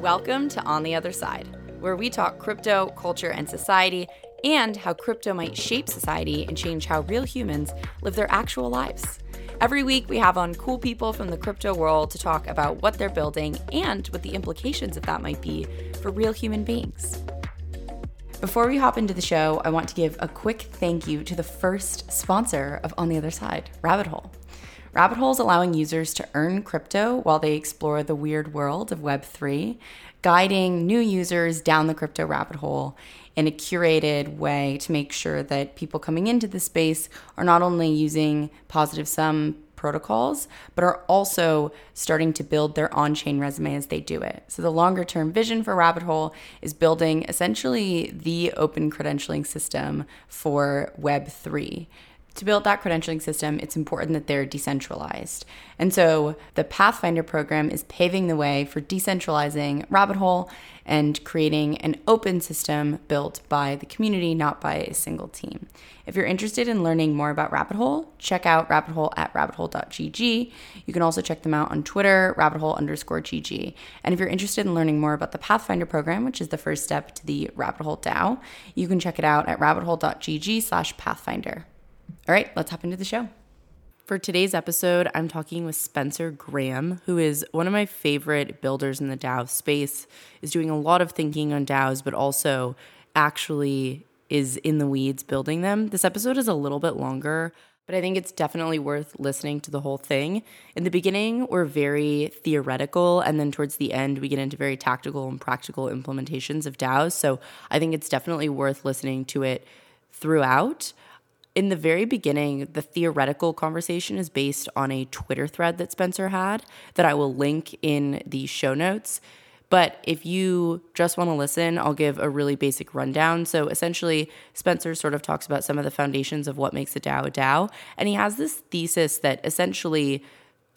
Welcome to On the Other Side, where we talk crypto, culture, and society, and how crypto might shape society and change how real humans live their actual lives. Every week, we have on cool people from the crypto world to talk about what they're building and what the implications of that might be for real human beings. Before we hop into the show, I want to give a quick thank you to the first sponsor of On the Other Side, Rabbit Hole. Rabbit Hole is allowing users to earn crypto while they explore the weird world of Web3, guiding new users down the crypto rabbit hole in a curated way to make sure that people coming into the space are not only using positive sum protocols, but are also starting to build their on chain resume as they do it. So, the longer term vision for Rabbit Hole is building essentially the open credentialing system for Web3 to build that credentialing system, it's important that they're decentralized. And so the Pathfinder program is paving the way for decentralizing Rabbit Hole and creating an open system built by the community, not by a single team. If you're interested in learning more about Rabbit Hole, check out Rabbit Hole at rabbithole.gg. You can also check them out on Twitter, rabbithole underscore GG. And if you're interested in learning more about the Pathfinder program, which is the first step to the Rabbit Hole DAO, you can check it out at rabbithole.gg slash pathfinder. All right, let's hop into the show. For today's episode, I'm talking with Spencer Graham, who is one of my favorite builders in the DAO space, is doing a lot of thinking on DAOs, but also actually is in the weeds building them. This episode is a little bit longer, but I think it's definitely worth listening to the whole thing. In the beginning, we're very theoretical, and then towards the end, we get into very tactical and practical implementations of DAOs. So I think it's definitely worth listening to it throughout in the very beginning, the theoretical conversation is based on a Twitter thread that Spencer had that I will link in the show notes. But if you just want to listen, I'll give a really basic rundown. So essentially, Spencer sort of talks about some of the foundations of what makes a DAO a DAO. And he has this thesis that essentially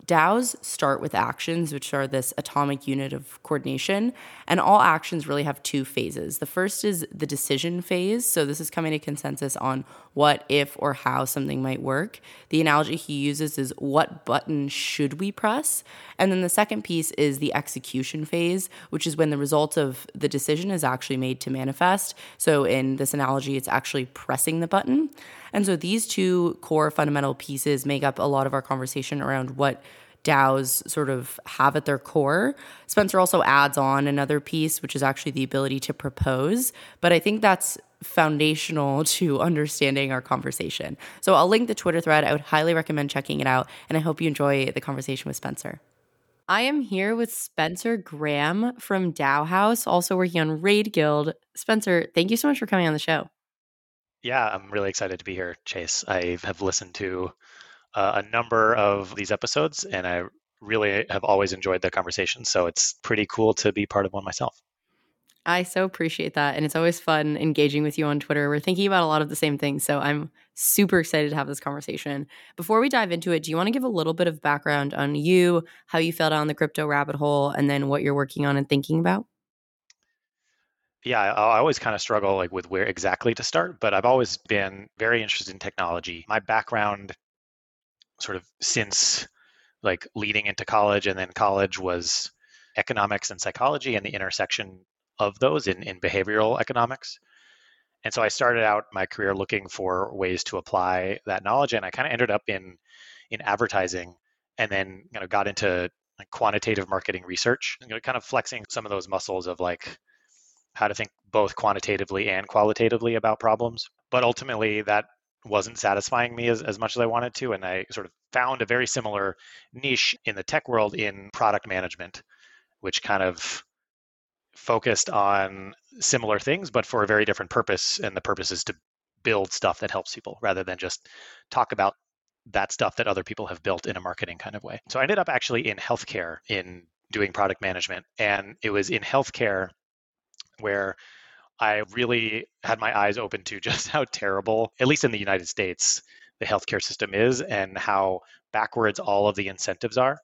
DAOs start with actions, which are this atomic unit of coordination. And all actions really have two phases. The first is the decision phase. So, this is coming to consensus on what, if, or how something might work. The analogy he uses is what button should we press? And then the second piece is the execution phase, which is when the result of the decision is actually made to manifest. So, in this analogy, it's actually pressing the button. And so these two core fundamental pieces make up a lot of our conversation around what DAOs sort of have at their core. Spencer also adds on another piece, which is actually the ability to propose. But I think that's foundational to understanding our conversation. So I'll link the Twitter thread. I would highly recommend checking it out. And I hope you enjoy the conversation with Spencer. I am here with Spencer Graham from DAOHaus, also working on Raid Guild. Spencer, thank you so much for coming on the show. Yeah, I'm really excited to be here, Chase. I have listened to uh, a number of these episodes, and I really have always enjoyed the conversation. So it's pretty cool to be part of one myself. I so appreciate that. And it's always fun engaging with you on Twitter. We're thinking about a lot of the same things. So I'm super excited to have this conversation. Before we dive into it, do you want to give a little bit of background on you, how you fell down the crypto rabbit hole, and then what you're working on and thinking about? Yeah, I, always kind of struggle like with where exactly to start, but I've always been very interested in technology. My background, sort of since like leading into college and then college was economics and psychology and the intersection of those in, in behavioral economics. And so I started out my career looking for ways to apply that knowledge, and I kind of ended up in in advertising, and then you know got into like quantitative marketing research, you know, kind of flexing some of those muscles of like how to think both quantitatively and qualitatively about problems. But ultimately, that wasn't satisfying me as, as much as I wanted to. And I sort of found a very similar niche in the tech world in product management, which kind of focused on similar things, but for a very different purpose. And the purpose is to build stuff that helps people rather than just talk about that stuff that other people have built in a marketing kind of way. So I ended up actually in healthcare in doing product management. And it was in healthcare where I really had my eyes open to just how terrible, at least in the United States, the healthcare system is and how backwards all of the incentives are.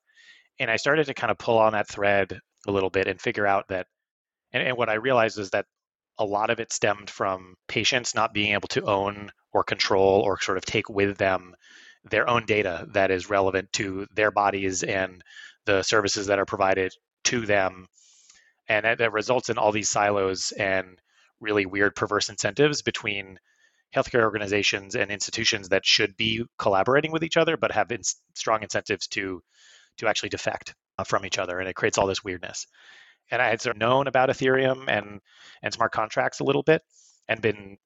And I started to kind of pull on that thread a little bit and figure out that, and, and what I realized is that a lot of it stemmed from patients not being able to own or control or sort of take with them their own data that is relevant to their bodies and the services that are provided to them And that, results in all these silos and really weird perverse incentives between healthcare organizations and institutions that should be collaborating with each other but have in strong incentives to to actually defect uh, from each other and it creates all this weirdness. And i had sort of known about ethereum and and smart contracts a little bit and been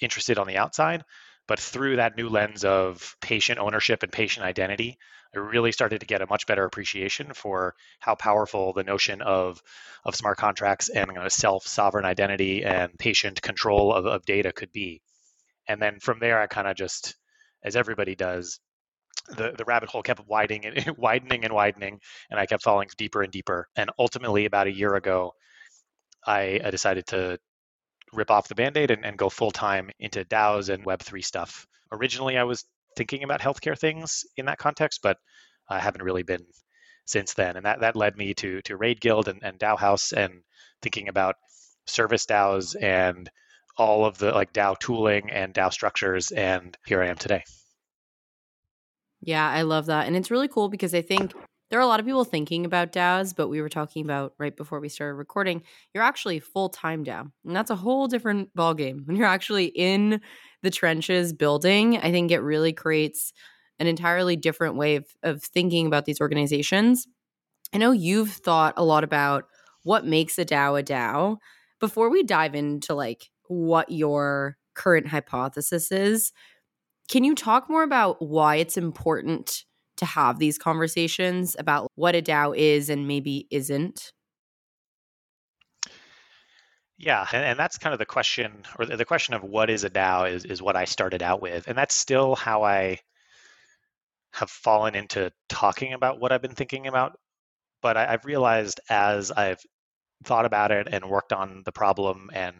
interested on the outside but through that new lens of patient ownership and patient identity I really started to get a much better appreciation for how powerful the notion of of smart contracts and you know, self sovereign identity and patient control of, of data could be. And then from there, I kind of just, as everybody does, the, the rabbit hole kept widening and widening and widening, and I kept falling deeper and deeper. And ultimately, about a year ago, I, I decided to rip off the band-aid and, and go full-time into DAOs and Web3 stuff. Originally, I was thinking about healthcare things in that context, but I haven't really been since then. And that, that led me to to Raid Guild and, and DAOHaus and thinking about service DAOs and all of the like DAO tooling and DAO structures. And here I am today. Yeah, I love that. And it's really cool because I think there are a lot of people thinking about DAOs, but we were talking about right before we started recording, you're actually full time DAO. And that's a whole different ballgame. When you're actually in the trenches building, I think it really creates an entirely different way of, of thinking about these organizations. I know you've thought a lot about what makes a DAO a DAO. Before we dive into like what your current hypothesis is, can you talk more about why it's important to have these conversations about what a DAO is and maybe isn't? Yeah, and, and that's kind of the question, or the, question of what is a DAO is, is what I started out with. And that's still how I have fallen into talking about what I've been thinking about. But I, I've realized as I've thought about it and worked on the problem and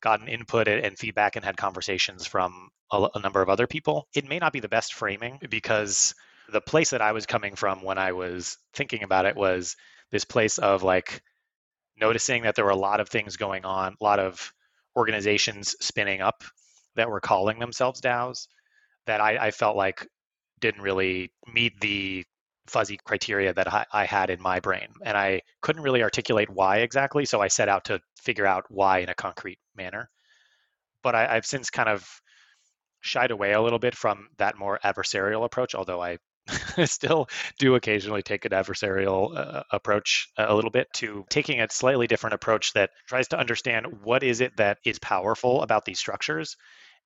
gotten input and feedback and had conversations from a, a, number of other people, it may not be the best framing because the place that I was coming from when I was thinking about it was this place of like noticing that there were a lot of things going on, a lot of organizations spinning up that were calling themselves DAOs that I, I felt like didn't really meet the fuzzy criteria that I, I, had in my brain. And I couldn't really articulate why exactly. So I set out to figure out why in a concrete manner. But I, I've since kind of shied away a little bit from that more adversarial approach, although I still do occasionally take an adversarial uh, approach a little bit to taking a slightly different approach that tries to understand what is it that is powerful about these structures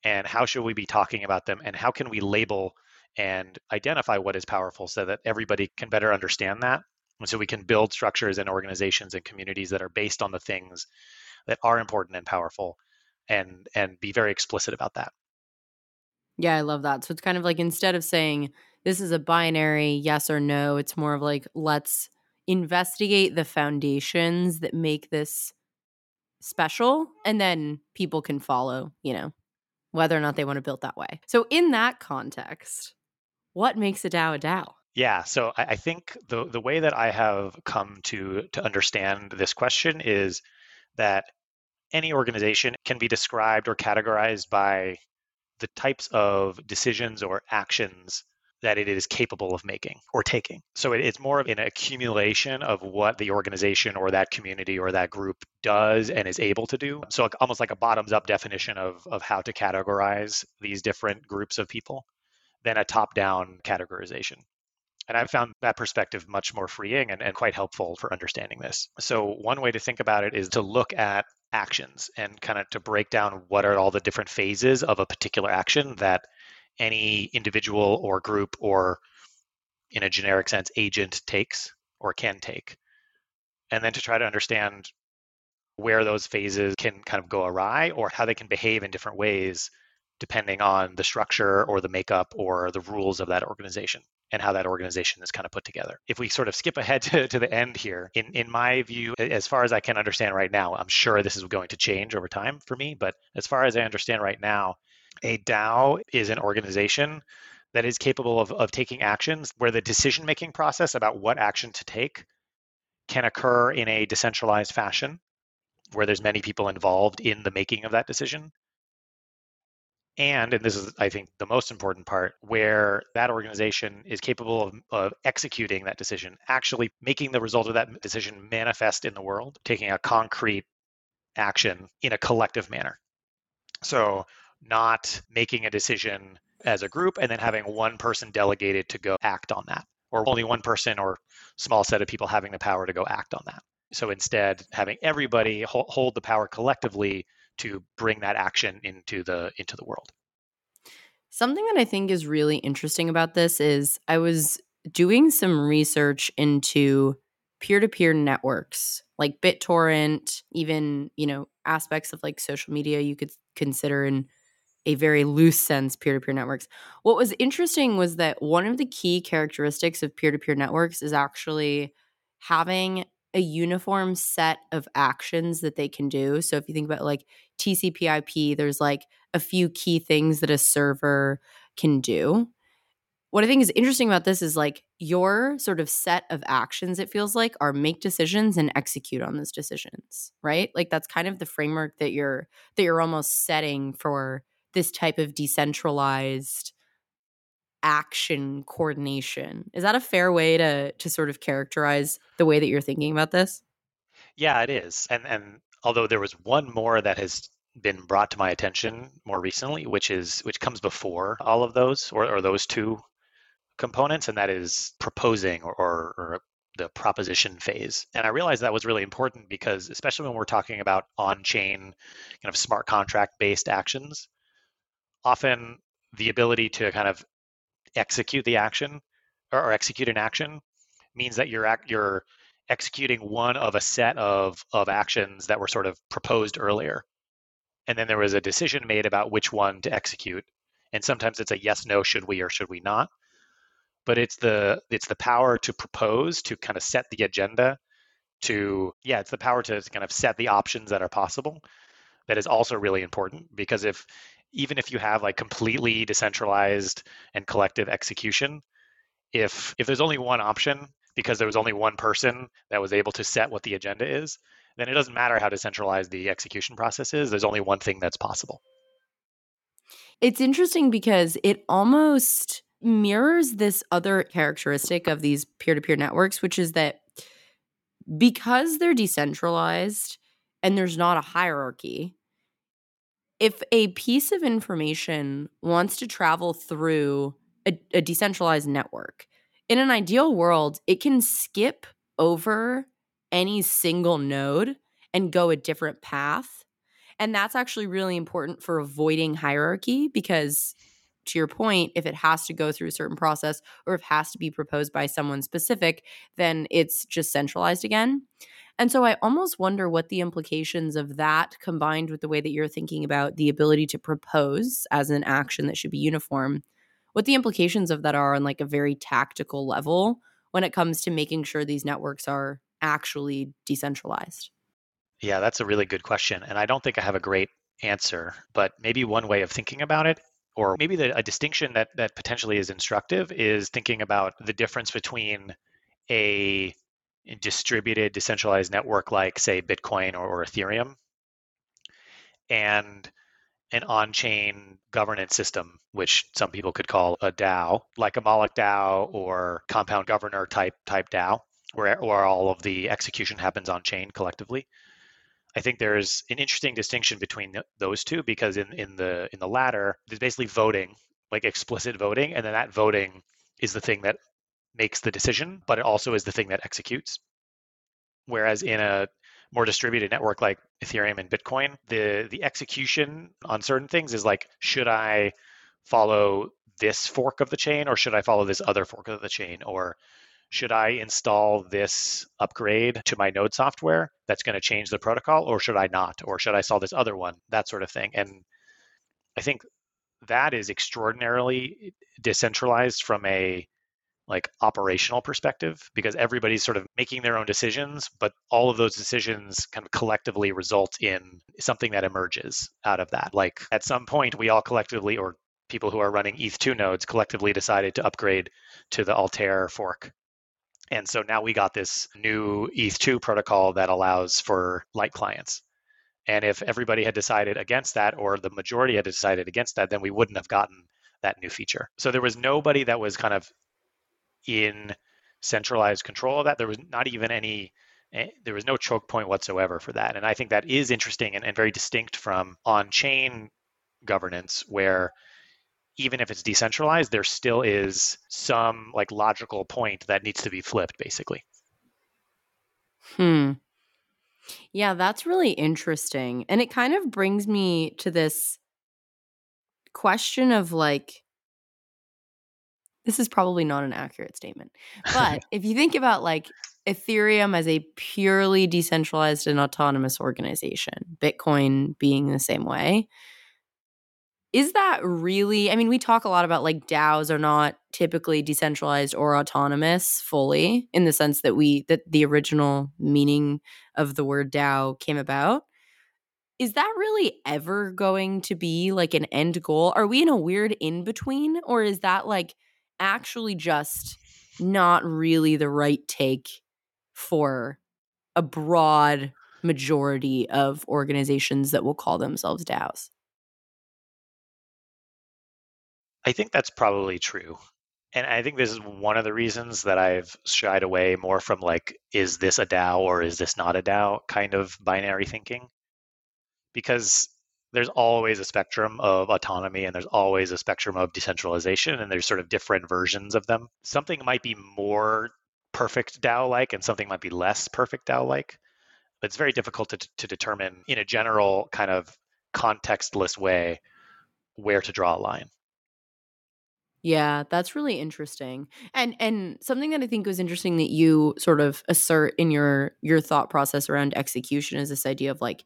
and how should we be talking about them and how can we label and identify what is powerful so that everybody can better understand that. And so we can build structures and organizations and communities that are based on the things that are important and powerful and and be very explicit about that yeah i love that so it's kind of like instead of saying this is a binary yes or no. It's more of like, let's investigate the foundations that make this special, and then people can follow, you know, whether or not they want to build that way. So, in that context, what makes a DAO a DAO? Yeah, so I, I think the the way that I have come to to understand this question is that any organization can be described or categorized by the types of decisions or actions that it is capable of making or taking. So it's more of an accumulation of what the organization or that community or that group does and is able to do. So almost like a bottoms up definition of, of how to categorize these different groups of people than a top down categorization. And I've found that perspective much more freeing and, and quite helpful for understanding this. So, one way to think about it is to look at actions and kind of to break down what are all the different phases of a particular action that any individual or group or in a generic sense agent takes or can take and then to try to understand where those phases can kind of go awry or how they can behave in different ways depending on the structure or the makeup or the rules of that organization and how that organization is kind of put together. If we sort of skip ahead to, to the end here, in, in my view, as far as I can understand right now, I'm sure this is going to change over time for me, but as far as I understand right now, a DAO is an organization that is capable of, of taking actions where the decision making process about what action to take can occur in a decentralized fashion where there's many people involved in the making of that decision and and this is i think the most important part where that organization is capable of, of, executing that decision actually making the result of that decision manifest in the world taking a concrete action in a collective manner. So not making a decision as a group and then having one person delegated to go act on that or only one person or small set of people having the power to go act on that. So instead having everybody hold the power collectively to bring that action into the into the world. Something that I think is really interesting about this is I was doing some research into peer-to-peer networks like BitTorrent, even, you know, aspects of like social media you could consider in a very loose sense peer-to-peer networks. What was interesting was that one of the key characteristics of peer-to-peer networks is actually having a uniform set of actions that they can do. So if you think about like TCP/IP, there's like a few key things that a server can do. What I think is interesting about this is like your sort of set of actions, it feels like, are make decisions and execute on those decisions, right? Like that's kind of the framework that you're that you're almost setting for this type of decentralized action coordination. Is that a fair way to to sort of characterize the way that you're thinking about this? Yeah, it is. And and although there was one more that has been brought to my attention more recently, which is which comes before all of those or, or those two components, and that is proposing or, or, or the proposition phase. And I realized that was really important because especially when we're talking about on-chain kind of smart contract based actions, often the ability to kind of execute the action or, or execute an action means that you're you're executing one of a set of of actions that were sort of proposed earlier. And then there was a decision made about which one to execute. And sometimes it's a yes no should we or should we not. But it's the it's the power to propose to kind of set the agenda to yeah it's the power to kind of set the options that are possible. That is also really important because if even if you have like completely decentralized and collective execution, if if there's only one option because there was only one person that was able to set what the agenda is, then it doesn't matter how decentralized the execution process is. There's only one thing that's possible. It's interesting because it almost mirrors this other characteristic of these peer to peer networks, which is that because they're decentralized and there's not a hierarchy, if a piece of information wants to travel through a, a, decentralized network, in an ideal world, it can skip over any single node and go a different path. And that's actually really important for avoiding hierarchy because, to your point, if it has to go through a certain process or if it has to be proposed by someone specific, then it's just centralized again. And so I almost wonder what the implications of that combined with the way that you're thinking about the ability to propose as an action that should be uniform, what the implications of that are on like a very tactical level when it comes to making sure these networks are actually decentralized. Yeah, that's a really good question. And I don't think I have a great answer, but maybe one way of thinking about it or maybe the, a distinction that that potentially is instructive is thinking about the difference between a distributed decentralized network like say bitcoin or, or ethereum. And an on-chain governance system which some people could call a dao like a moloch dao or compound governor type type dao where, where all of the execution happens on chain collectively. I think there's an interesting distinction between the, those two because in, in the in the latter there's basically voting like explicit voting and then that voting is the thing that makes the decision, but it also is the thing that executes. Whereas in a more distributed network like Ethereum and Bitcoin, the the execution on certain things is like, should I follow this fork of the chain or should I follow this other fork of the chain? Or should I install this upgrade to my node software that's going to change the protocol or should I not? Or should I install this other one? That sort of thing. And I think that is extraordinarily decentralized from a like operational perspective because everybody's sort of making their own decisions but all of those decisions kind of collectively result in something that emerges out of that. Like at some point we all collectively or people who are running eth2 nodes collectively decided to upgrade to the altair fork. And so now we got this new eth2 protocol that allows for light clients. And if everybody had decided against that, or the majority had decided against that, then we wouldn't have gotten that new feature. So there was nobody that was kind of in centralized control of that. There was not even any, eh, there was no choke point whatsoever for that. And I think that is interesting and, and very distinct from on chain governance, where even if it's decentralized, there still is some like logical point that needs to be flipped, basically. Hmm. Yeah, that's really interesting. And it kind of brings me to this question of like, this is probably not an accurate statement. But if you think about like Ethereum as a purely decentralized and autonomous organization, Bitcoin being the same way, is that really i mean we talk a lot about like daos are not typically decentralized or autonomous fully in the sense that we that the original meaning of the word dao came about is that really ever going to be like an end goal are we in a weird in between or is that like actually just not really the right take for a broad majority of organizations that will call themselves DAOs? I think that's probably true. And I think this is one of the reasons that I've shied away more from like, is this a DAO or is this not a DAO kind of binary thinking? Because there's always a spectrum of autonomy and there's always a spectrum of decentralization and there's sort of different versions of them. Something might be more perfect DAO like and something might be less perfect DAO like. But it's very difficult to, to determine in a general kind of contextless way where to draw a line. Yeah, that's really interesting. And and something that I think was interesting that you sort of assert in your your thought process around execution is this idea of like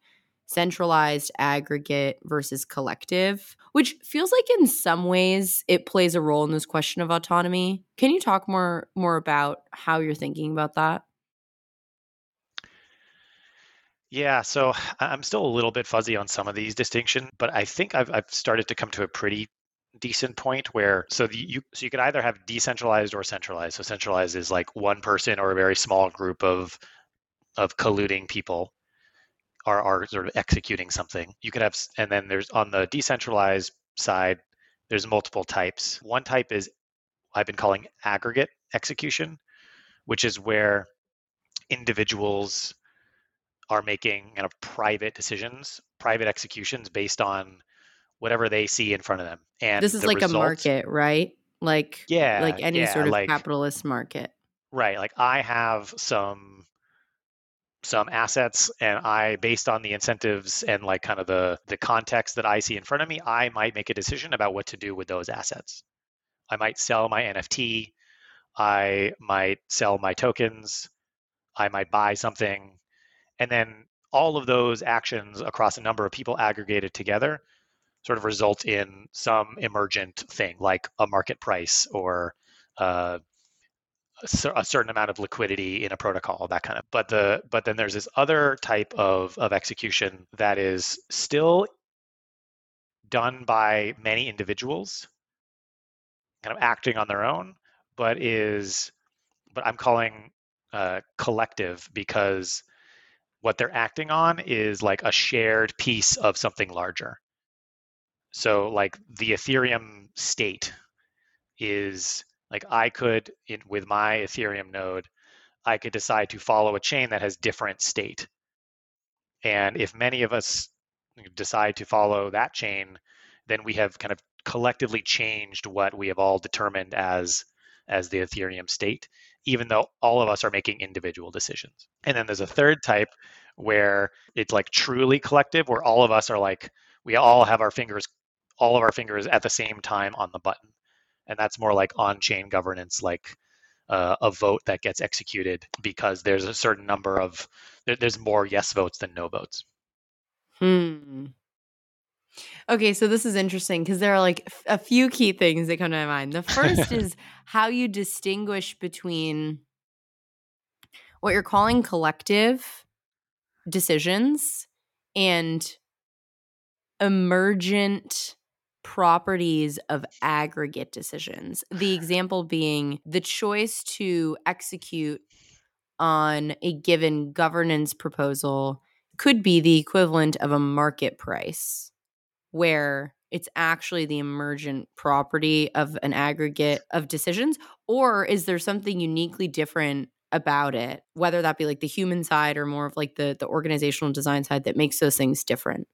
centralized, aggregate versus collective, which feels like in some ways it plays a role in this question of autonomy. Can you talk more more about how you're thinking about that? Yeah, so I'm still a little bit fuzzy on some of these distinctions, but I think I've, I've started to come to a pretty decent point where so the, you so you could either have decentralized or centralized. So centralized is like one person or a very small group of of colluding people are are sort of executing something. You could have and then there's on the decentralized side there's multiple types. One type is I've been calling aggregate execution, which is where individuals are making kind of private decisions, private executions based on whatever they see in front of them. And this is like result, a market, right? Like yeah, like any yeah, sort of like, capitalist market. Right. Like I have some some assets and I based on the incentives and like kind of the the context that I see in front of me, I might make a decision about what to do with those assets. I might sell my NFT, I might sell my tokens, I might buy something and then all of those actions across a number of people aggregated together sort of result in some emergent thing like a market price or uh, a certain amount of liquidity in a protocol that kind of but the but then there's this other type of of execution that is still done by many individuals kind of acting on their own but is but i'm calling uh, collective because what they're acting on is like a shared piece of something larger. So like the Ethereum state is like I could in, with my Ethereum node, I could decide to follow a chain that has different state. And if many of us decide to follow that chain, then we have kind of collectively changed what we have all determined as as the Ethereum state, even though all of us are making individual decisions. And then there's a third type where it's like truly collective, where all of us are like we all have our fingers all of our fingers at the same time on the button. And that's more like on chain governance, like uh, a vote that gets executed because there's a certain number of, there's more yes votes than no votes. Hmm. Okay, so this is interesting because there are like a few key things that come to my mind. The first is how you distinguish between what you're calling collective decisions and emergent properties of aggregate decisions. The example being the choice to execute on a given governance proposal could be the equivalent of a market price where it's actually the emergent property of an aggregate of decisions or is there something uniquely different about it whether that be like the human side or more of like the the organizational design side that makes those things different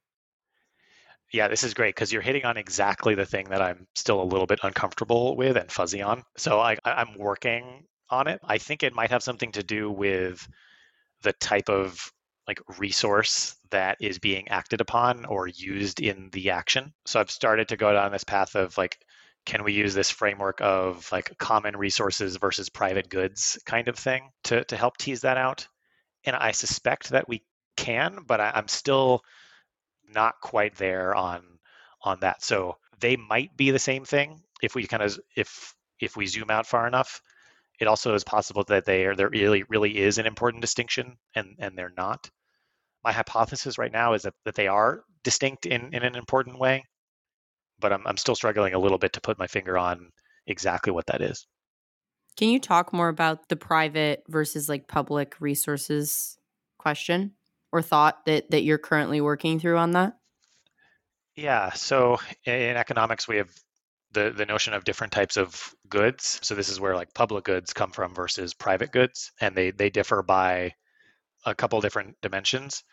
yeah, this is great because you're hitting on exactly the thing that I'm still a little bit uncomfortable with and fuzzy on. So I, I'm working on it. I think it might have something to do with the type of like resource that is being acted upon or used in the action. So I've started to go down this path of like, can we use this framework of like common resources versus private goods kind of thing to, to help tease that out? And I suspect that we can, but I, I'm still not quite there on on that. So they might be the same thing if we kind of if if we zoom out far enough. It also is possible that they are there really really is an important distinction and and they're not. My hypothesis right now is that, that they are distinct in, in an important way, but I'm I'm still struggling a little bit to put my finger on exactly what that is. Can you talk more about the private versus like public resources question? Or thought that that you're currently working through on that? Yeah, so in economics we have the the notion of different types of goods. So this is where like public goods come from versus private goods and they they differ by a couple different dimensions.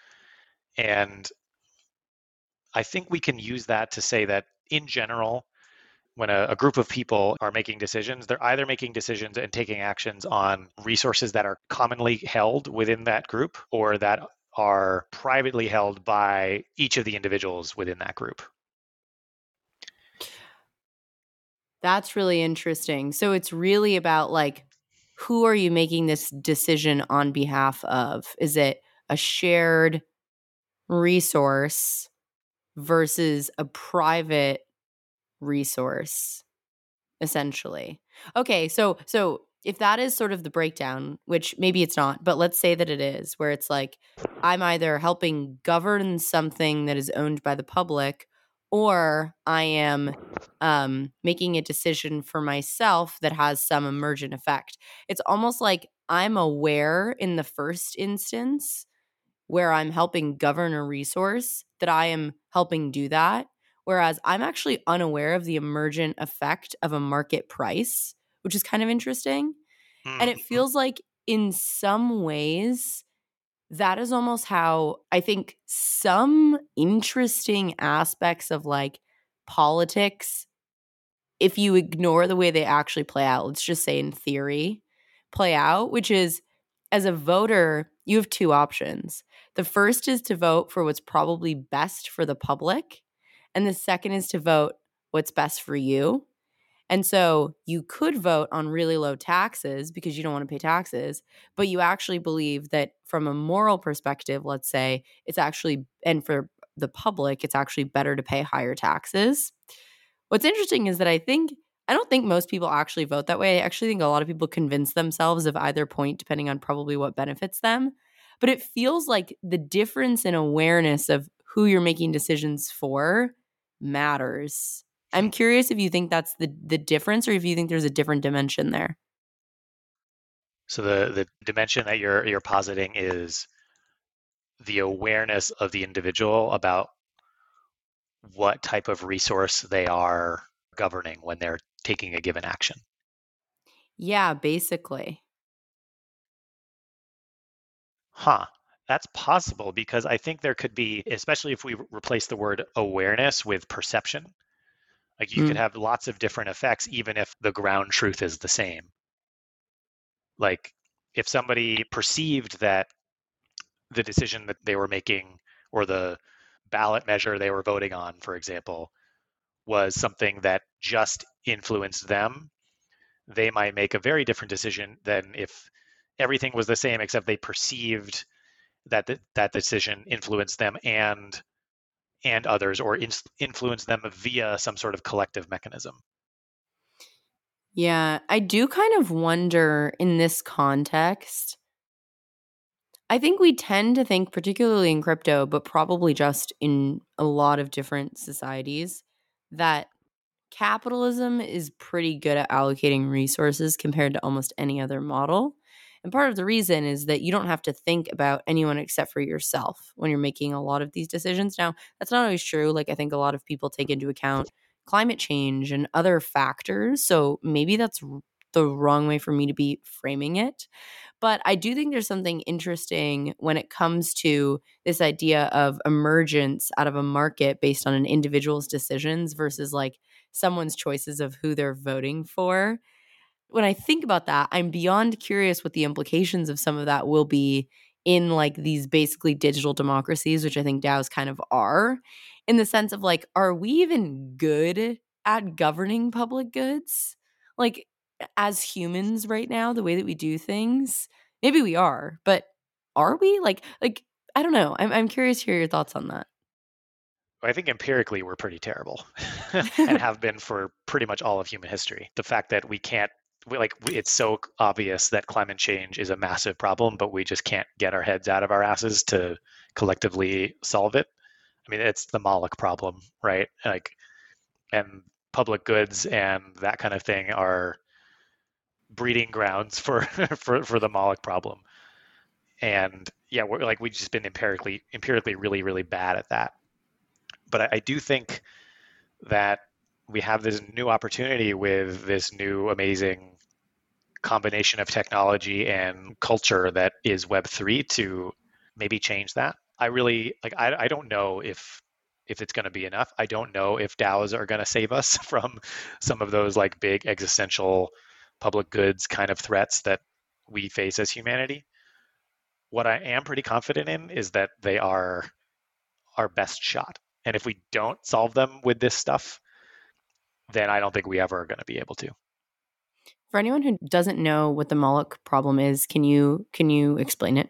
And I think we can use that to say that in general when a, a, group of people are making decisions, they're either making decisions and taking actions on resources that are commonly held within that group or that are privately held by each of the individuals within that group. That's really interesting. So it's really about like who are you making this decision on behalf of? Is it a shared resource versus a private resource essentially? Okay, so so if that is sort of the breakdown, which maybe it's not, but let's say that it is, where it's like I'm either helping govern something that is owned by the public or I am um, making a decision for myself that has some emergent effect. It's almost like I'm aware in the first instance where I'm helping govern a resource that I am helping do that. Whereas I'm actually unaware of the emergent effect of a market price which is kind of interesting. Mm-hmm. And it mm-hmm. feels like in some ways, that is almost how I think some interesting aspects of like politics, if you ignore the way they actually play out, let's just say in theory, play out, which is as a voter, you have two options. The first is to vote for what's probably best for the public, and the second is to vote what's best for you. And so you could vote on really low taxes because you don't want to pay taxes, but you actually believe that from a moral perspective, let's say, it's actually, and for the public, it's actually better to pay higher taxes. What's interesting is that I think, I don't think most people actually vote that way. I actually think a lot of people convince themselves of either point, depending on probably what benefits them. But it feels like the difference in awareness of who you're making decisions for matters I'm curious if you think that's the the difference or if you think there's a different dimension there. So the the dimension that you're you're positing is the awareness of the individual about what type of resource they are governing when they're taking a given action. Yeah, basically. Huh. That's possible because I think there could be, especially if we replace the word awareness with perception, like you mm. could have lots of different effects, even if the ground truth is the same. Like if somebody perceived that the decision that they were making or the ballot measure they were voting on, for example, was something that just influenced them, they might make a very different decision than if everything was the same except they perceived that th- that decision influenced them and and others or in, influence them via some sort of collective mechanism. Yeah, I do kind of wonder in this context. I think we tend to think, particularly in crypto, but probably just in a lot of different societies, that capitalism is pretty good at allocating resources compared to almost any other model. And part of the reason is that you don't have to think about anyone except for yourself when you're making a lot of these decisions. Now, that's not always true. Like, I think a lot of people take into account climate change and other factors. So maybe that's the wrong way for me to be framing it. But I do think there's something interesting when it comes to this idea of emergence out of a market based on an individual's decisions versus like someone's choices of who they're voting for. When I think about that, I'm beyond curious what the implications of some of that will be in like these basically digital democracies, which I think DAOs kind of are, in the sense of like, are we even good at governing public goods? Like, as humans right now, the way that we do things, maybe we are, but are we? Like, like I don't know. I'm I'm curious to hear your thoughts on that. I think empirically we're pretty terrible, and have been for pretty much all of human history. The fact that we can't we, like it's so obvious that climate change is a massive problem, but we just can't get our heads out of our asses to collectively solve it. I mean, it's the Moloch problem, right? Like, and public goods and that kind of thing are breeding grounds for for for the Moloch problem. And yeah, we're like we've just been empirically empirically really really bad at that. But I, I do think that we have this new opportunity with this new amazing combination of technology and culture that is Web3 to maybe change that. I really like I, I don't know if if it's going to be enough. I don't know if DAOs are going to save us from some of those like big existential public goods kind of threats that we face as humanity. What I am pretty confident in is that they are our best shot. And if we don't solve them with this stuff, then I don't think we ever are going to be able to. For anyone who doesn't know what the Moloch problem is, can you can you explain it?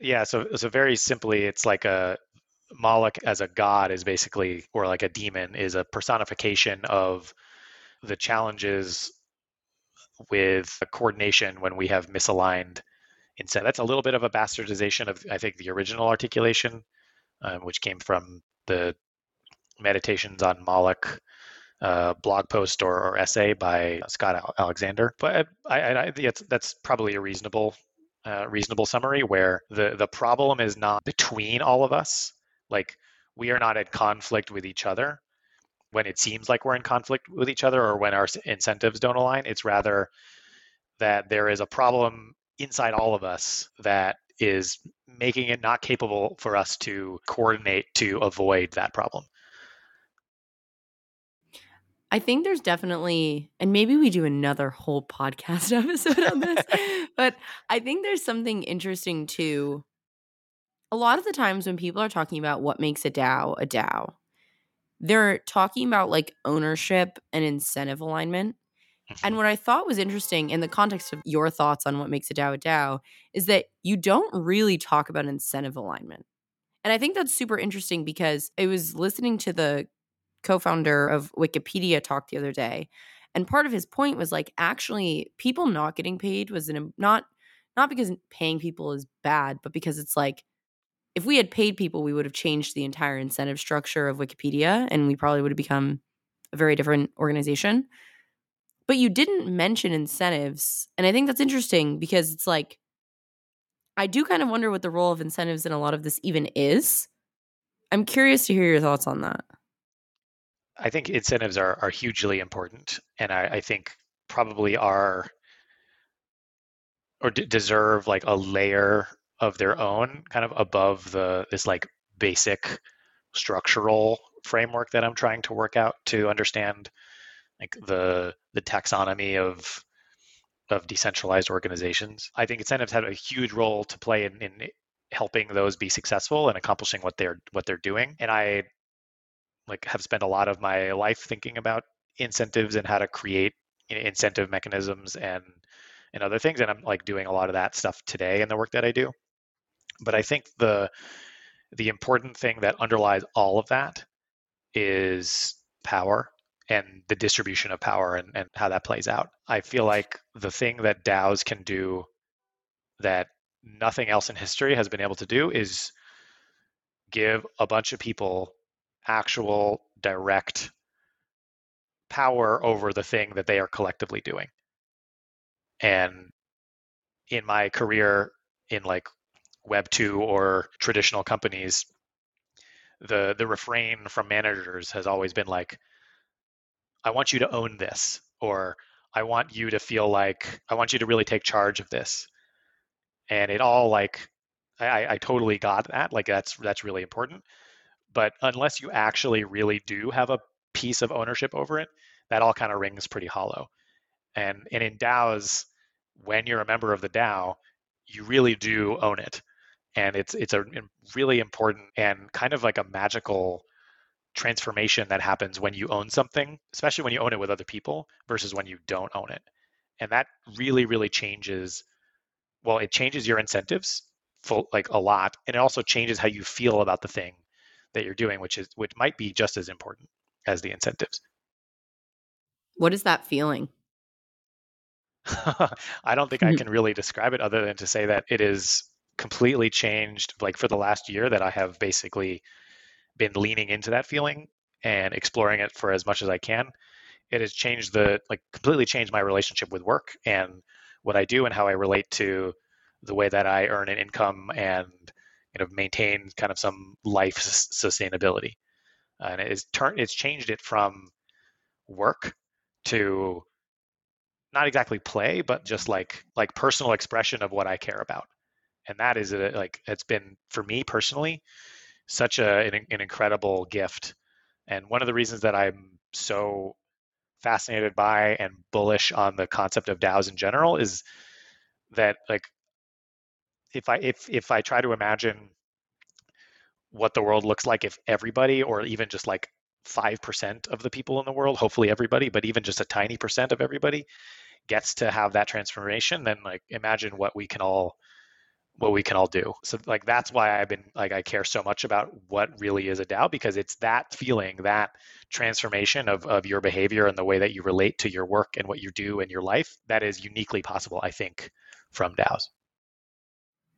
Yeah, so so very simply, it's like a Moloch as a god is basically, or like a demon, is a personification of the challenges with coordination when we have misaligned instead. That's a little bit of a bastardization of, I think, the original articulation, um, which came from the Meditations on Moloch uh, blog post or, or, essay by Scott Alexander. But I, I, I that's probably a reasonable uh, reasonable summary where the the problem is not between all of us. Like we are not at conflict with each other when it seems like we're in conflict with each other or when our incentives don't align. It's rather that there is a problem inside all of us that is making it not capable for us to coordinate to avoid that problem. I think there's definitely, and maybe we do another whole podcast episode on this, but I think there's something interesting too. A lot of the times when people are talking about what makes a DAO a DAO, they're talking about like ownership and incentive alignment. And mm-hmm. what I thought was interesting in the context of your thoughts on what makes a DAO a DAO is that you don't really talk about incentive alignment. And I think that's super interesting because I was listening to the co founder of Wikipedia talk the other day. And part of his point was like, actually, people not getting paid was an, not, not because paying people is bad, but because it's like if we had paid people, we would have changed the entire incentive structure of Wikipedia and we probably would have become a very different organization. But you didn't mention incentives. And I think that's interesting because it's like, I do kind of wonder what the role of incentives in a lot of this even is. I'm curious to hear your thoughts on that. I think incentives are, are hugely important. And I, I think probably are or d- deserve like a layer of their own kind of above the this like basic structural framework that I'm trying to work out to understand like the the taxonomy of of decentralized organizations. I think incentives have a huge role to play in, in helping those be successful and accomplishing what they're what they're doing. And I like have spent a lot of my life thinking about incentives and how to create incentive mechanisms and and other things and i'm like doing a lot of that stuff today in the work that i do but I think the the important thing that underlies all of that is power and the distribution of power and, and how that plays out. I feel like the thing that DAOs can do that nothing else in history has been able to do is give a bunch of people actual direct power over the thing that they are collectively doing. And in my career in like web 2 or traditional companies the the refrain from managers has always been like i want you to own this or i want you to feel like i want you to really take charge of this and it all like i i totally got that like that's that's really important but unless you actually really do have a piece of ownership over it that all kind of rings pretty hollow. And and in daos when you're a member of the dao you really do own it. And it's it's a really important and kind of like a magical transformation that happens when you own something especially when you own it with other people versus when you don't own it. And that really really changes well it changes your incentives full like a lot and it also changes how you feel about the thing that you're doing which is which might be just as important as the incentives what is that feeling i don't think i can really describe it other than to say that it is completely changed like for the last year that I have basically been leaning into that feeling and exploring it for as much as I can. It has changed the like completely changed my relationship with work and what I do and how I relate to the way that I earn an income and you know maintain kind of some life sustainability. Uh, and it's turned it's changed it from work to not exactly play, but just like like personal expression of what I care about and that is a, like it's been for me personally such a an, an incredible gift and one of the reasons that i'm so fascinated by and bullish on the concept of DAOs in general is that like if I if if I try to imagine what the world looks like if everybody or even just like 5% of the people in the world, hopefully everybody, but even just a tiny percent of everybody gets to have that transformation, then like imagine what we can all what we can all do. So like that's why I've been like I care so much about what really is a DAO because it's that feeling, that transformation of of your behavior and the way that you relate to your work and what you do in your life that is uniquely possible, I think, from DAOs.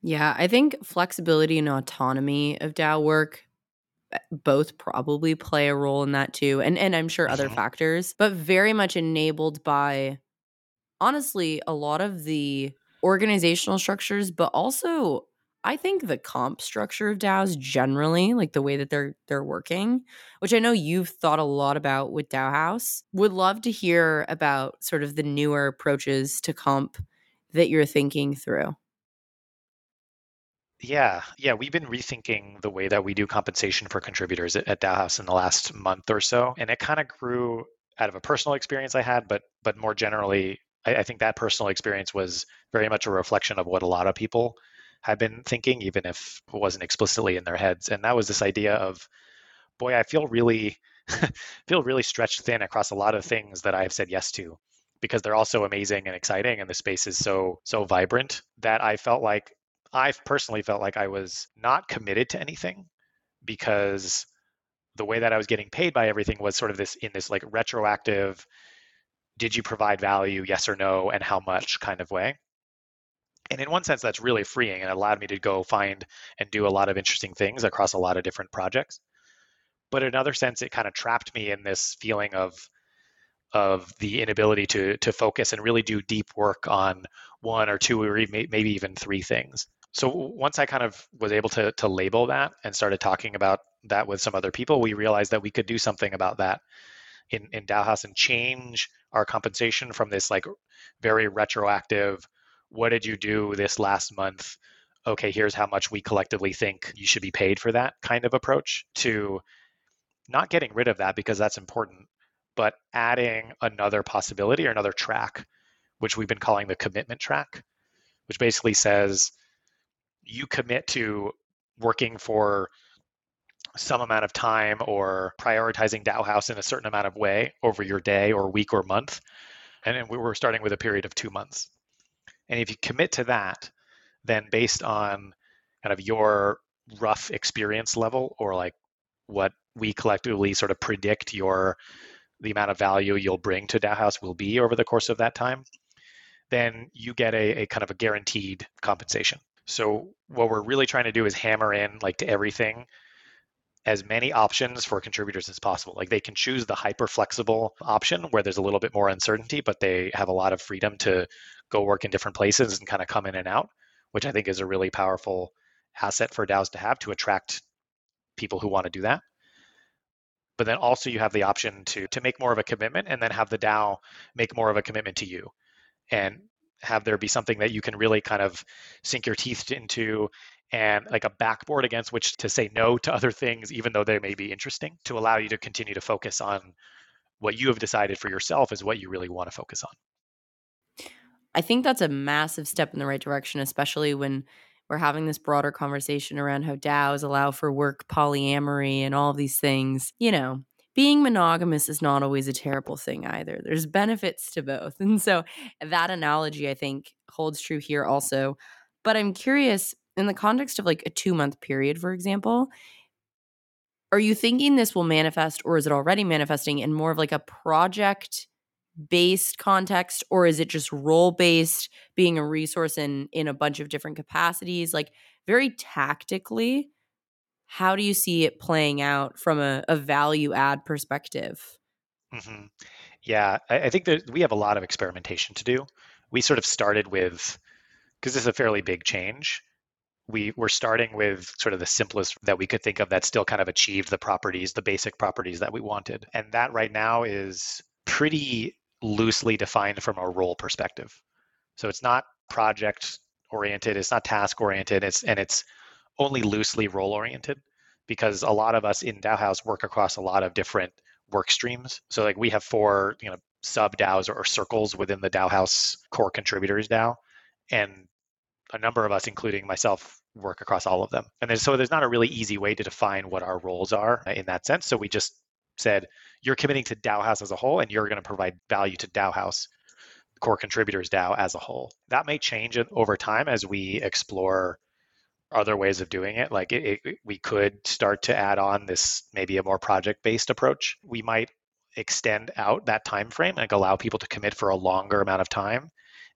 Yeah, I think flexibility and autonomy of DAO work eh, both probably play a role in that too. And and I'm sure other mm-hmm. factors, but very much enabled by honestly a lot of the organizational structures, but also I think the comp structure of DAOs generally, like the way that they're they're working, which I know you've thought a lot about with DAOHaus, would love to hear about sort of the newer approaches to comp that you're thinking through. Yeah, yeah, we've been rethinking the way that we do compensation for contributors at, at in the last month or so, and it kind of grew out of a personal experience I had, but but more generally I, I think that personal experience was very much a reflection of what a lot of people had been thinking, even if it wasn't explicitly in their heads. And that was this idea of, boy, I feel really feel really stretched thin across a lot of things that I've said yes to because they're all so amazing and exciting and the space is so so vibrant that I felt like I personally felt like I was not committed to anything because the way that I was getting paid by everything was sort of this in this like retroactive did you provide value, yes or no, and how much kind of way. And in one sense, that's really freeing and allowed me to go find and do a lot of interesting things across a lot of different projects. But in another sense, it kind of trapped me in this feeling of of the inability to to focus and really do deep work on one or two or maybe even three things. So once I kind of was able to to label that and started talking about that with some other people, we realized that we could do something about that in in DAOHaus and change our compensation from this like very retroactive what did you do this last month? Okay here's how much we collectively think you should be paid for that kind of approach to not getting rid of that because that's important but adding another possibility or another track which we've been calling the commitment track which basically says you commit to working for some amount of time or prioritizing DAOHaus in a certain amount of way over your day or week or month. And we were starting with a period of two months. And if you commit to that, then based on kind of your rough experience level or like what we collectively sort of predict your the amount of value you'll bring to DAOHaus will be over the course of that time, then you get a, a kind of a guaranteed compensation. So what we're really trying to do is hammer in like to everything as many options for contributors as possible. Like they can choose the hyper flexible option where there's a little bit more uncertainty, but they have a lot of freedom to go work in different places and kind of come in and out, which I think is a really powerful asset for DAOs to have to attract people who want to do that. But then also you have the option to to make more of a commitment and then have the DAO make more of a commitment to you. And have there be something that you can really kind of sink your teeth into and like a backboard against which to say no to other things, even though they may be interesting, to allow you to continue to focus on what you have decided for yourself is what you really want to focus on. I think that's a massive step in the right direction, especially when we're having this broader conversation around how DAOs allow for work polyamory and all of these things. You know, being monogamous is not always a terrible thing either. There's benefits to both. And so that analogy, I think, holds true here also. But I'm curious in the context of like a two month period, for example, are you thinking this will manifest or is it already manifesting in more of like a project based context or is it just role based being a resource in in a bunch of different capacities like very tactically how do you see it playing out from a, a value add perspective mm-hmm. yeah I, I think that we have a lot of experimentation to do we sort of started with because this is a fairly big change we were starting with sort of the simplest that we could think of that still kind of achieved the properties, the basic properties that we wanted. And that right now is pretty loosely defined from a role perspective. So it's not project oriented, it's not task oriented, it's and it's only loosely role oriented because a lot of us in DAOHaus work across a lot of different work streams. So like we have four, you know, sub DAOs or, circles within the DAOHaus core contributors DAO. And a number of us, including myself, work across all of them. And there's, so there's not a really easy way to define what our roles are in that sense. So we just said, you're committing to DAOHaus as a whole, and you're going to provide value to DAOHaus, core contributors DAO as a whole. That may change over time as we explore other ways of doing it. Like it, it, we could start to add on this maybe a more project-based approach. We might extend out that time frame and allow people to commit for a longer amount of time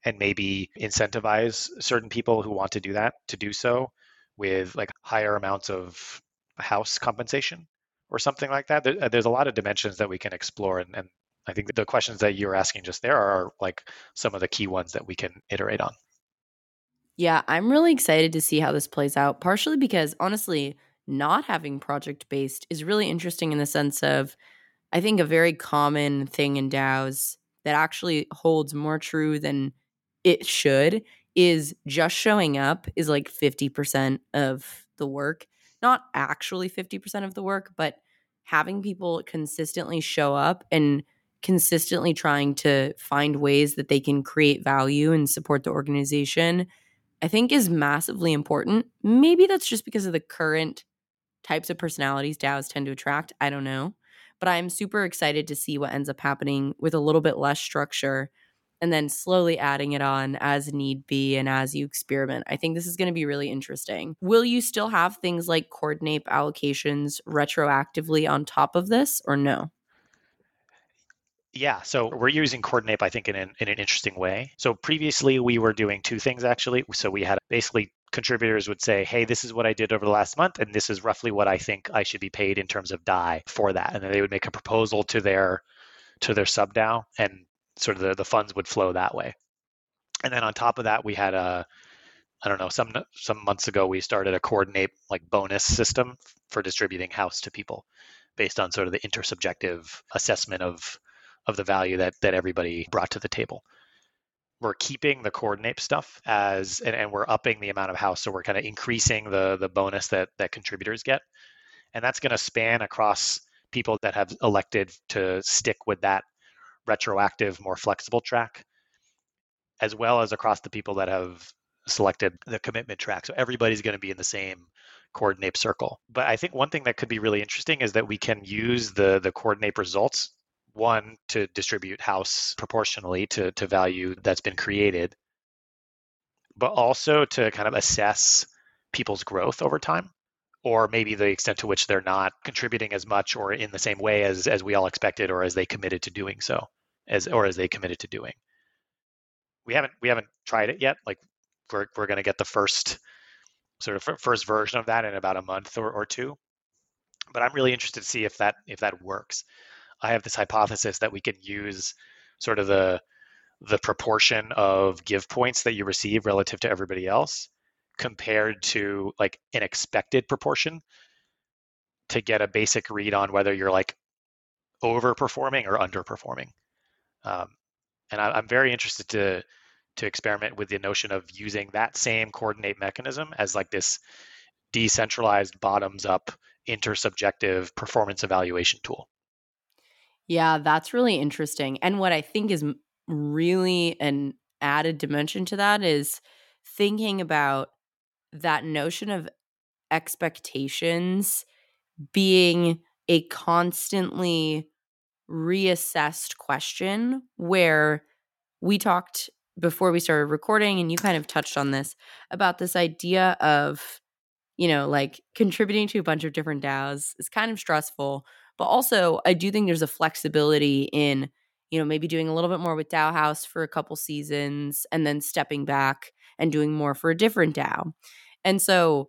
and maybe incentivize certain people who want to do that to do so with like higher amounts of HAUS compensation or something like that. Uh, there's a lot of dimensions that we can explore. And, and I think the questions that you're asking just there are like some of the key ones that we can iterate on. Yeah, I'm really excited to see how this plays out, partially because honestly, not having project based is really interesting in the sense of I think a very common thing in DAOs that actually holds more true than it should is just showing up is like 50% of the work. Not actually 50% of the work, but having people consistently show up and consistently trying to find ways that they can create value and support the organization, I think is massively important. Maybe that's just because of the current types of personalities DAOs tend to attract. I don't know. But I'm super excited to see what ends up happening with a little bit less structure and then slowly adding it on as need be and as you experiment. I think this is going to be really interesting. Will you still have things like Coordinape allocations retroactively on top of this or no? Yeah, so we're using Coordinape, I think, in an, in an interesting way. So previously, we were doing two things actually. So we had basically contributors would say, hey, this is what I did over the last month, and this is roughly what I think I should be paid in terms of DAI for that. And then they would make a proposal to their to their sub DAO, and sort of the, the funds would flow that way. And then on top of that, we had a I don't know some some months ago we started a Coordinape like bonus system for distributing HAUS to people based on sort of the intersubjective assessment of of the value that that everybody brought to the table. We're keeping the Coordinape stuff as and, and we're upping the amount of HAUS, so we're kind of increasing the the bonus that that contributors get, and that's going to span across people that have elected to stick with that retroactive, more flexible track, as well as across the people that have selected the commitment track. So everybody's going to be in the same Coordinape circle. But I think one thing that could be really interesting is that we can use the the Coordinape results one to distribute HAUS proportionally to to value that's been created, but also to kind of assess people's growth over time or maybe the extent to which they're not contributing as much or in the same way as as we all expected or as they committed to doing so as or as they committed to doing we haven't we haven't tried it yet like we're, we're going to get the first sort of first version of that in about a month or, or two but I'm really interested to see if that if that works. I have this hypothesis that we can use sort of the the proportion of give points that you receive relative to everybody else compared to like an expected proportion to get a basic read on whether you're like overperforming or underperforming. Um, and I, I'm very interested to to experiment with the notion of using that same Coordinape mechanism as like this decentralized bottoms up intersubjective performance evaluation tool. Yeah, that's really interesting. And what I think is really an added dimension to that is thinking about that notion of expectations being a constantly reassessed question where we talked before we started recording and you kind of touched on this about this idea of you know like contributing to a bunch of different DAOs is kind of stressful but also I do think there's a flexibility in you know maybe doing a little bit more with DAOHaus for a couple seasons and then stepping back and doing more for a different DAO. and so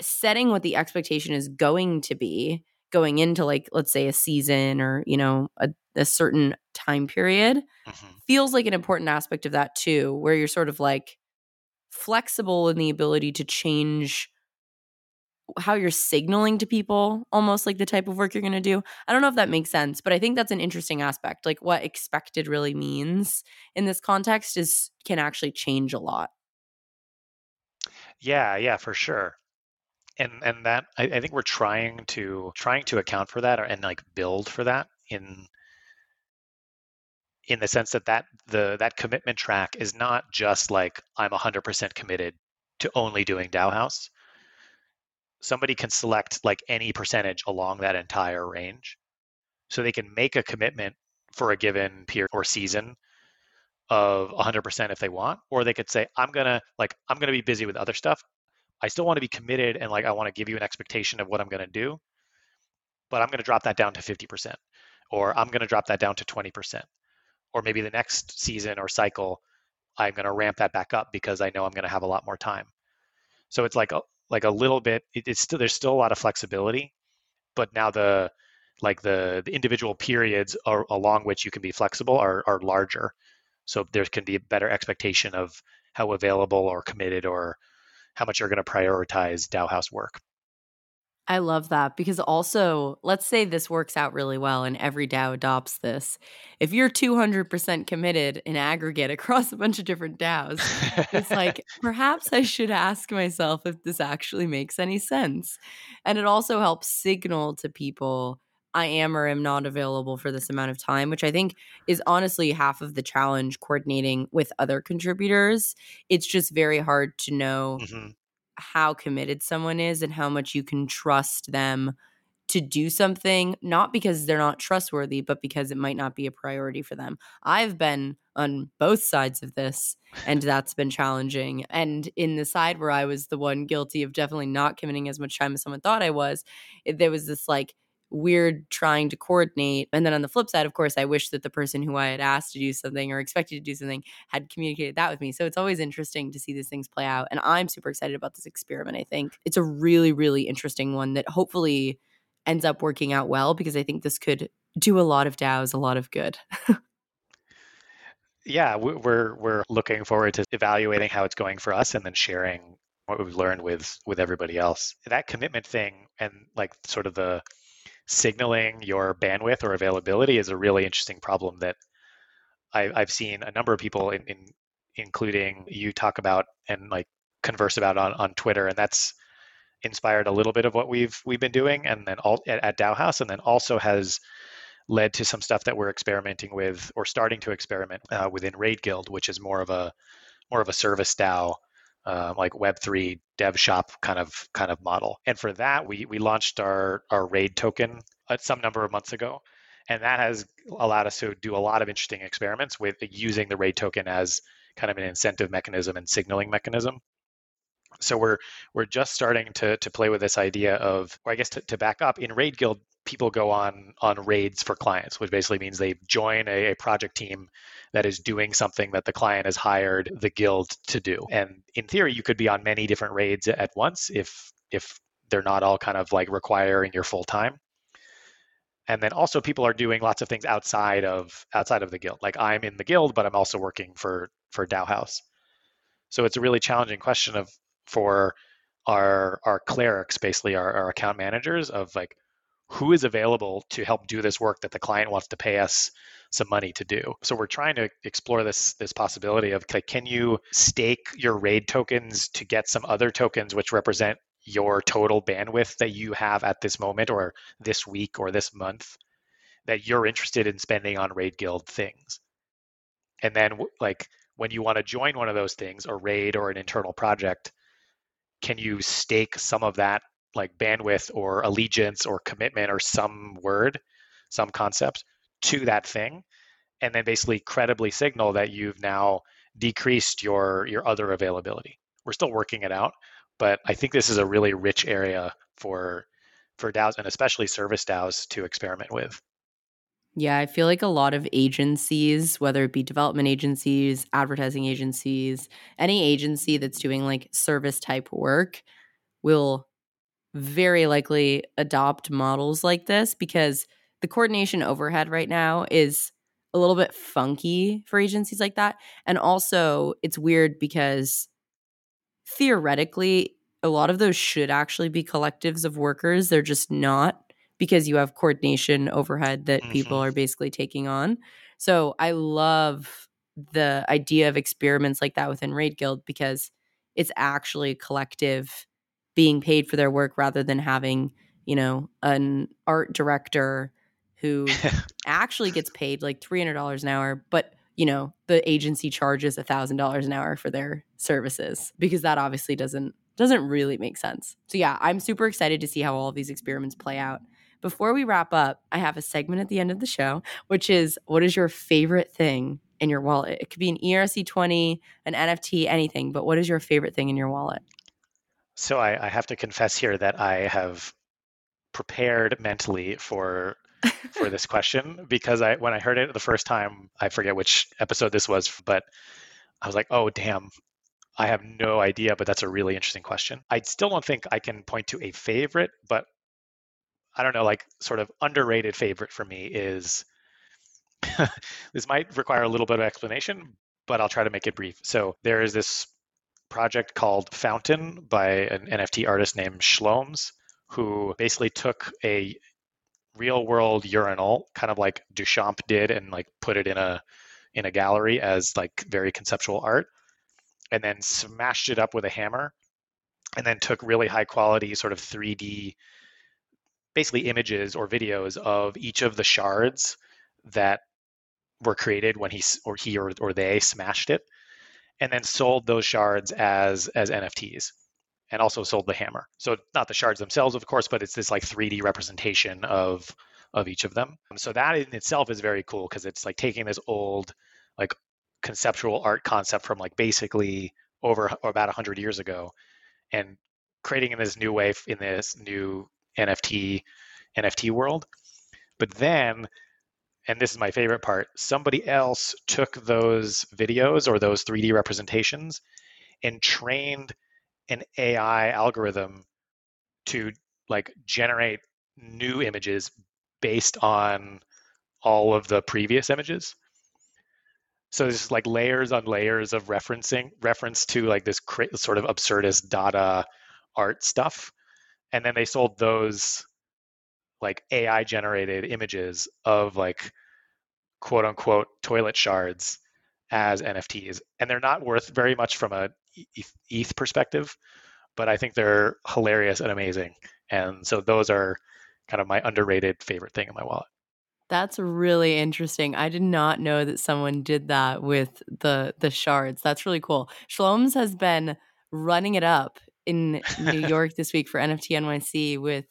setting what the expectation is going to be going into like let's say a season or you know a, a certain time period mm-hmm. feels like an important aspect of that too where you're sort of like flexible in the ability to change how you're signaling to people almost like the type of work you're going to do. I don't know if that makes sense but i think that's an interesting aspect like what expected really means in this context is can actually change a lot. Yeah yeah for sure. And and that I, I, think we're trying to trying to account for that and like build for that in in the sense that that the that commitment track is not just like I'm 100% committed to only doing DAOHaus. Somebody can select like any percentage along that entire range, so they can make a commitment for a given period or season of 100% if they want or they could say i'm gonna like i'm gonna be busy with other stuff I still want to be committed and like I want to give you an expectation of what I'm going to do, but I'm going to drop that down to 50% or I'm going to drop that down to 20%. Or maybe the next season or cycle I'm going to ramp that back up because I know I'm going to have a lot more time. So it's like a, like a little bit it, it's still there's still a lot of flexibility, but now the like the, the individual periods are, along which you can be flexible are, are larger. So there can be a better expectation of how available or committed or how much you're going to prioritize DAOHaus work. I love that because also, let's say this works out really well and every DAO adopts this. If you're 200% committed in aggregate across a bunch of different DAOs, it's like, perhaps I should ask myself if this actually makes any sense. And it also helps signal to people I am or am not available for this amount of time, which I think is honestly half of the challenge coordinating with other contributors. It's just very hard to know mm-hmm. How committed someone is and how much you can trust them to do something, not because they're not trustworthy, but because it might not be a priority for them. I've been on both sides of this, and that's been challenging. And in the side where I was the one guilty of definitely not committing as much time as someone thought I was, it, there was this like, weird trying to coordinate. And then on the flip side, of course, I wish that the person who I had asked to do something or expected to do something had communicated that with me. So it's always interesting to see these things play out. And I'm super excited about this experiment. I think it's a really, really interesting one that hopefully ends up working out well because I think this could do a lot of DAOs a lot of good. yeah, we're we're looking forward to evaluating how it's going for us and then sharing what we've learned with with everybody else. That commitment thing and like sort of the signaling your bandwidth or availability is a really interesting problem that I, have seen a number of people, in, in, including you, talk about and like converse about on, on Twitter, and that's inspired a little bit of what we've we've been doing, and then all at, at DAOHaus, and then also has led to some stuff that we're experimenting with or starting to experiment uh, within Raid Guild, which is more of a more of a service DAO uh, like Web3 dev shop kind of kind of model. And for that, we we launched our our RAID token some number of months ago, and that has allowed us to do a lot of interesting experiments with using the RAID token as kind of an incentive mechanism and signaling mechanism. So we're we're just starting to to play with this idea of, or I guess to, to back up in Raid Guild, people go on on raids for clients, which basically means they join a, a, project team that is doing something that the client has hired the guild to do. And in theory, you could be on many different raids at once if if they're not all kind of like requiring your full time. And then also people are doing lots of things outside of outside of the guild. Like i'm in the guild but i'm also working for for DAOHaus. So it's a really challenging question of for our our clerics basically our, our account managers of like who is available to help do this work that the client wants to pay us some money to do. So we're trying to explore this this possibility of like, can you stake your raid tokens to get some other tokens which represent your total bandwidth that you have at this moment or this week or this month that you're interested in spending on raid guild things. And then like when you want to join one of those things, a raid or an internal project, can you stake some of that like bandwidth or allegiance or commitment or some word, some concept to that thing, and then basically credibly signal that you've now decreased your your other availability. We're still working it out, but I think this is a really rich area for for DAOs and especially service DAOs to experiment with. Yeah, I feel like a lot of agencies, whether it be development agencies, advertising agencies, any agency that's doing like service type work will very likely adopt models like this because the coordination overhead right now is a little bit funky for agencies like that. And also, it's weird because theoretically, a lot of those should actually be collectives of workers. They're just not because you have coordination overhead that mm-hmm. people are basically taking on. So I love the idea of experiments like that within Raid Guild because it's actually a collective being paid for their work rather than having, you know, an art director who actually gets paid like $300 an hour, but you know, the agency charges $1000 an hour for their services because that obviously doesn't doesn't really make sense. So yeah, I'm super excited to see how all of these experiments play out. Before we wrap up, I have a segment at the end of the show, which is what is your favorite thing in your wallet? It could be an ERC20, an NFT, anything, but what is your favorite thing in your wallet? So I, I have to confess here that I have prepared mentally for for this question because I when I heard it the first time, I forget which episode this was, but I was like, "Oh, damn. I have no idea, but that's a really interesting question." I still don't think I can point to a favorite, but I don't know, like sort of underrated favorite for me is this might require a little bit of explanation, but I'll try to make it brief. So there is this project called Fountain by an NFT artist named Shlomes, who basically took a real world urinal, kind of like Duchamp did, and like put it in a in a gallery as like very conceptual art, and then smashed it up with a hammer, and then took really high quality sort of 3D basically images or videos of each of the shards that were created when he or he or, or they smashed it and then sold those shards as as NFTs and also sold the hammer. So not the shards themselves of course, but it's this like 3D representation of of each of them. So that in itself is very cool because it's like taking this old like conceptual art concept from like basically over about 100 years ago and creating in this new way in this new NFT NFT world. But then, and this is my favorite part, somebody else took those videos or those 3D representations and trained an AI algorithm to like generate new images based on all of the previous images. So there's like layers on layers of referencing reference to like this sort of absurdist Dada art stuff and then they sold those like AI generated images of like quote unquote toilet shards as NFTs. And they're not worth very much from a ETH perspective, but I think they're hilarious and amazing. And so those are kind of my underrated favorite thing in my wallet. That's really interesting. I did not know that someone did that with the the shards. That's really cool. Shlomes has been running it up in New York this week for NFT NYC with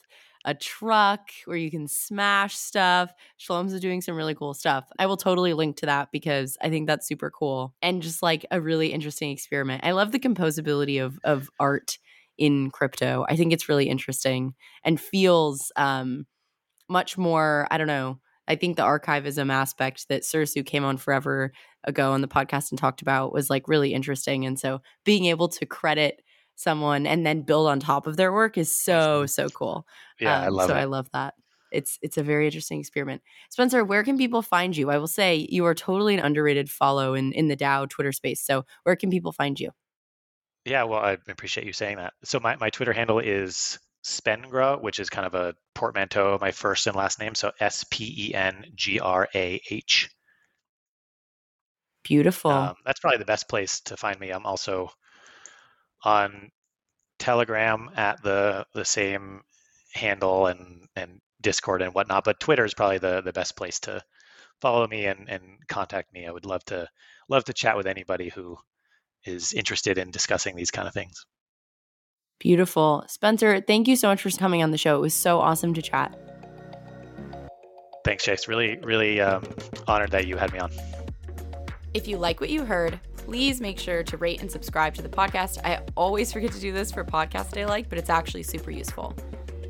a truck where you can smash stuff. Shlomes is doing some really cool stuff. I will totally link to that because I think that's super cool and just like a really interesting experiment. I love the composability of of art in crypto. I think it's really interesting and feels um much more, I don't know, I think the archivism aspect that Sursu came on forever ago on the podcast and talked about was like really interesting. And so being able to credit someone and then build on top of their work is so so cool. Yeah, um, I love so it. I love that. It's it's a very interesting experiment. Spencer, where can people find you? I will say you are totally an underrated follow in in the DAO Twitter space. So where can people find you? Yeah, well, I appreciate you saying that. So my, my Twitter handle is Spengrah, which is kind of a portmanteau of my first and last name. So S P E N G R A H. Beautiful. Um, that's probably the best place to find me. I'm also on Telegram at the the same handle and and Discord and whatnot, but Twitter is probably the the best place to follow me and and contact me. I would love to love to chat with anybody who is interested in discussing these kind of things. Beautiful. Spencer, thank you so much for coming on the show. It was so awesome to chat. Thanks, Chase. Really, really um, honored that you had me on. If you like what you heard, please make sure to rate and subscribe to the podcast. I always forget to do this for podcasts I like, but it's actually super useful.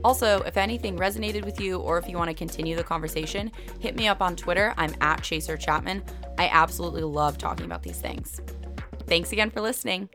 Also, if anything resonated with you or if you want to continue the conversation, hit me up on Twitter. I'm at Chaser Chapman. I absolutely love talking about these things. Thanks again for listening.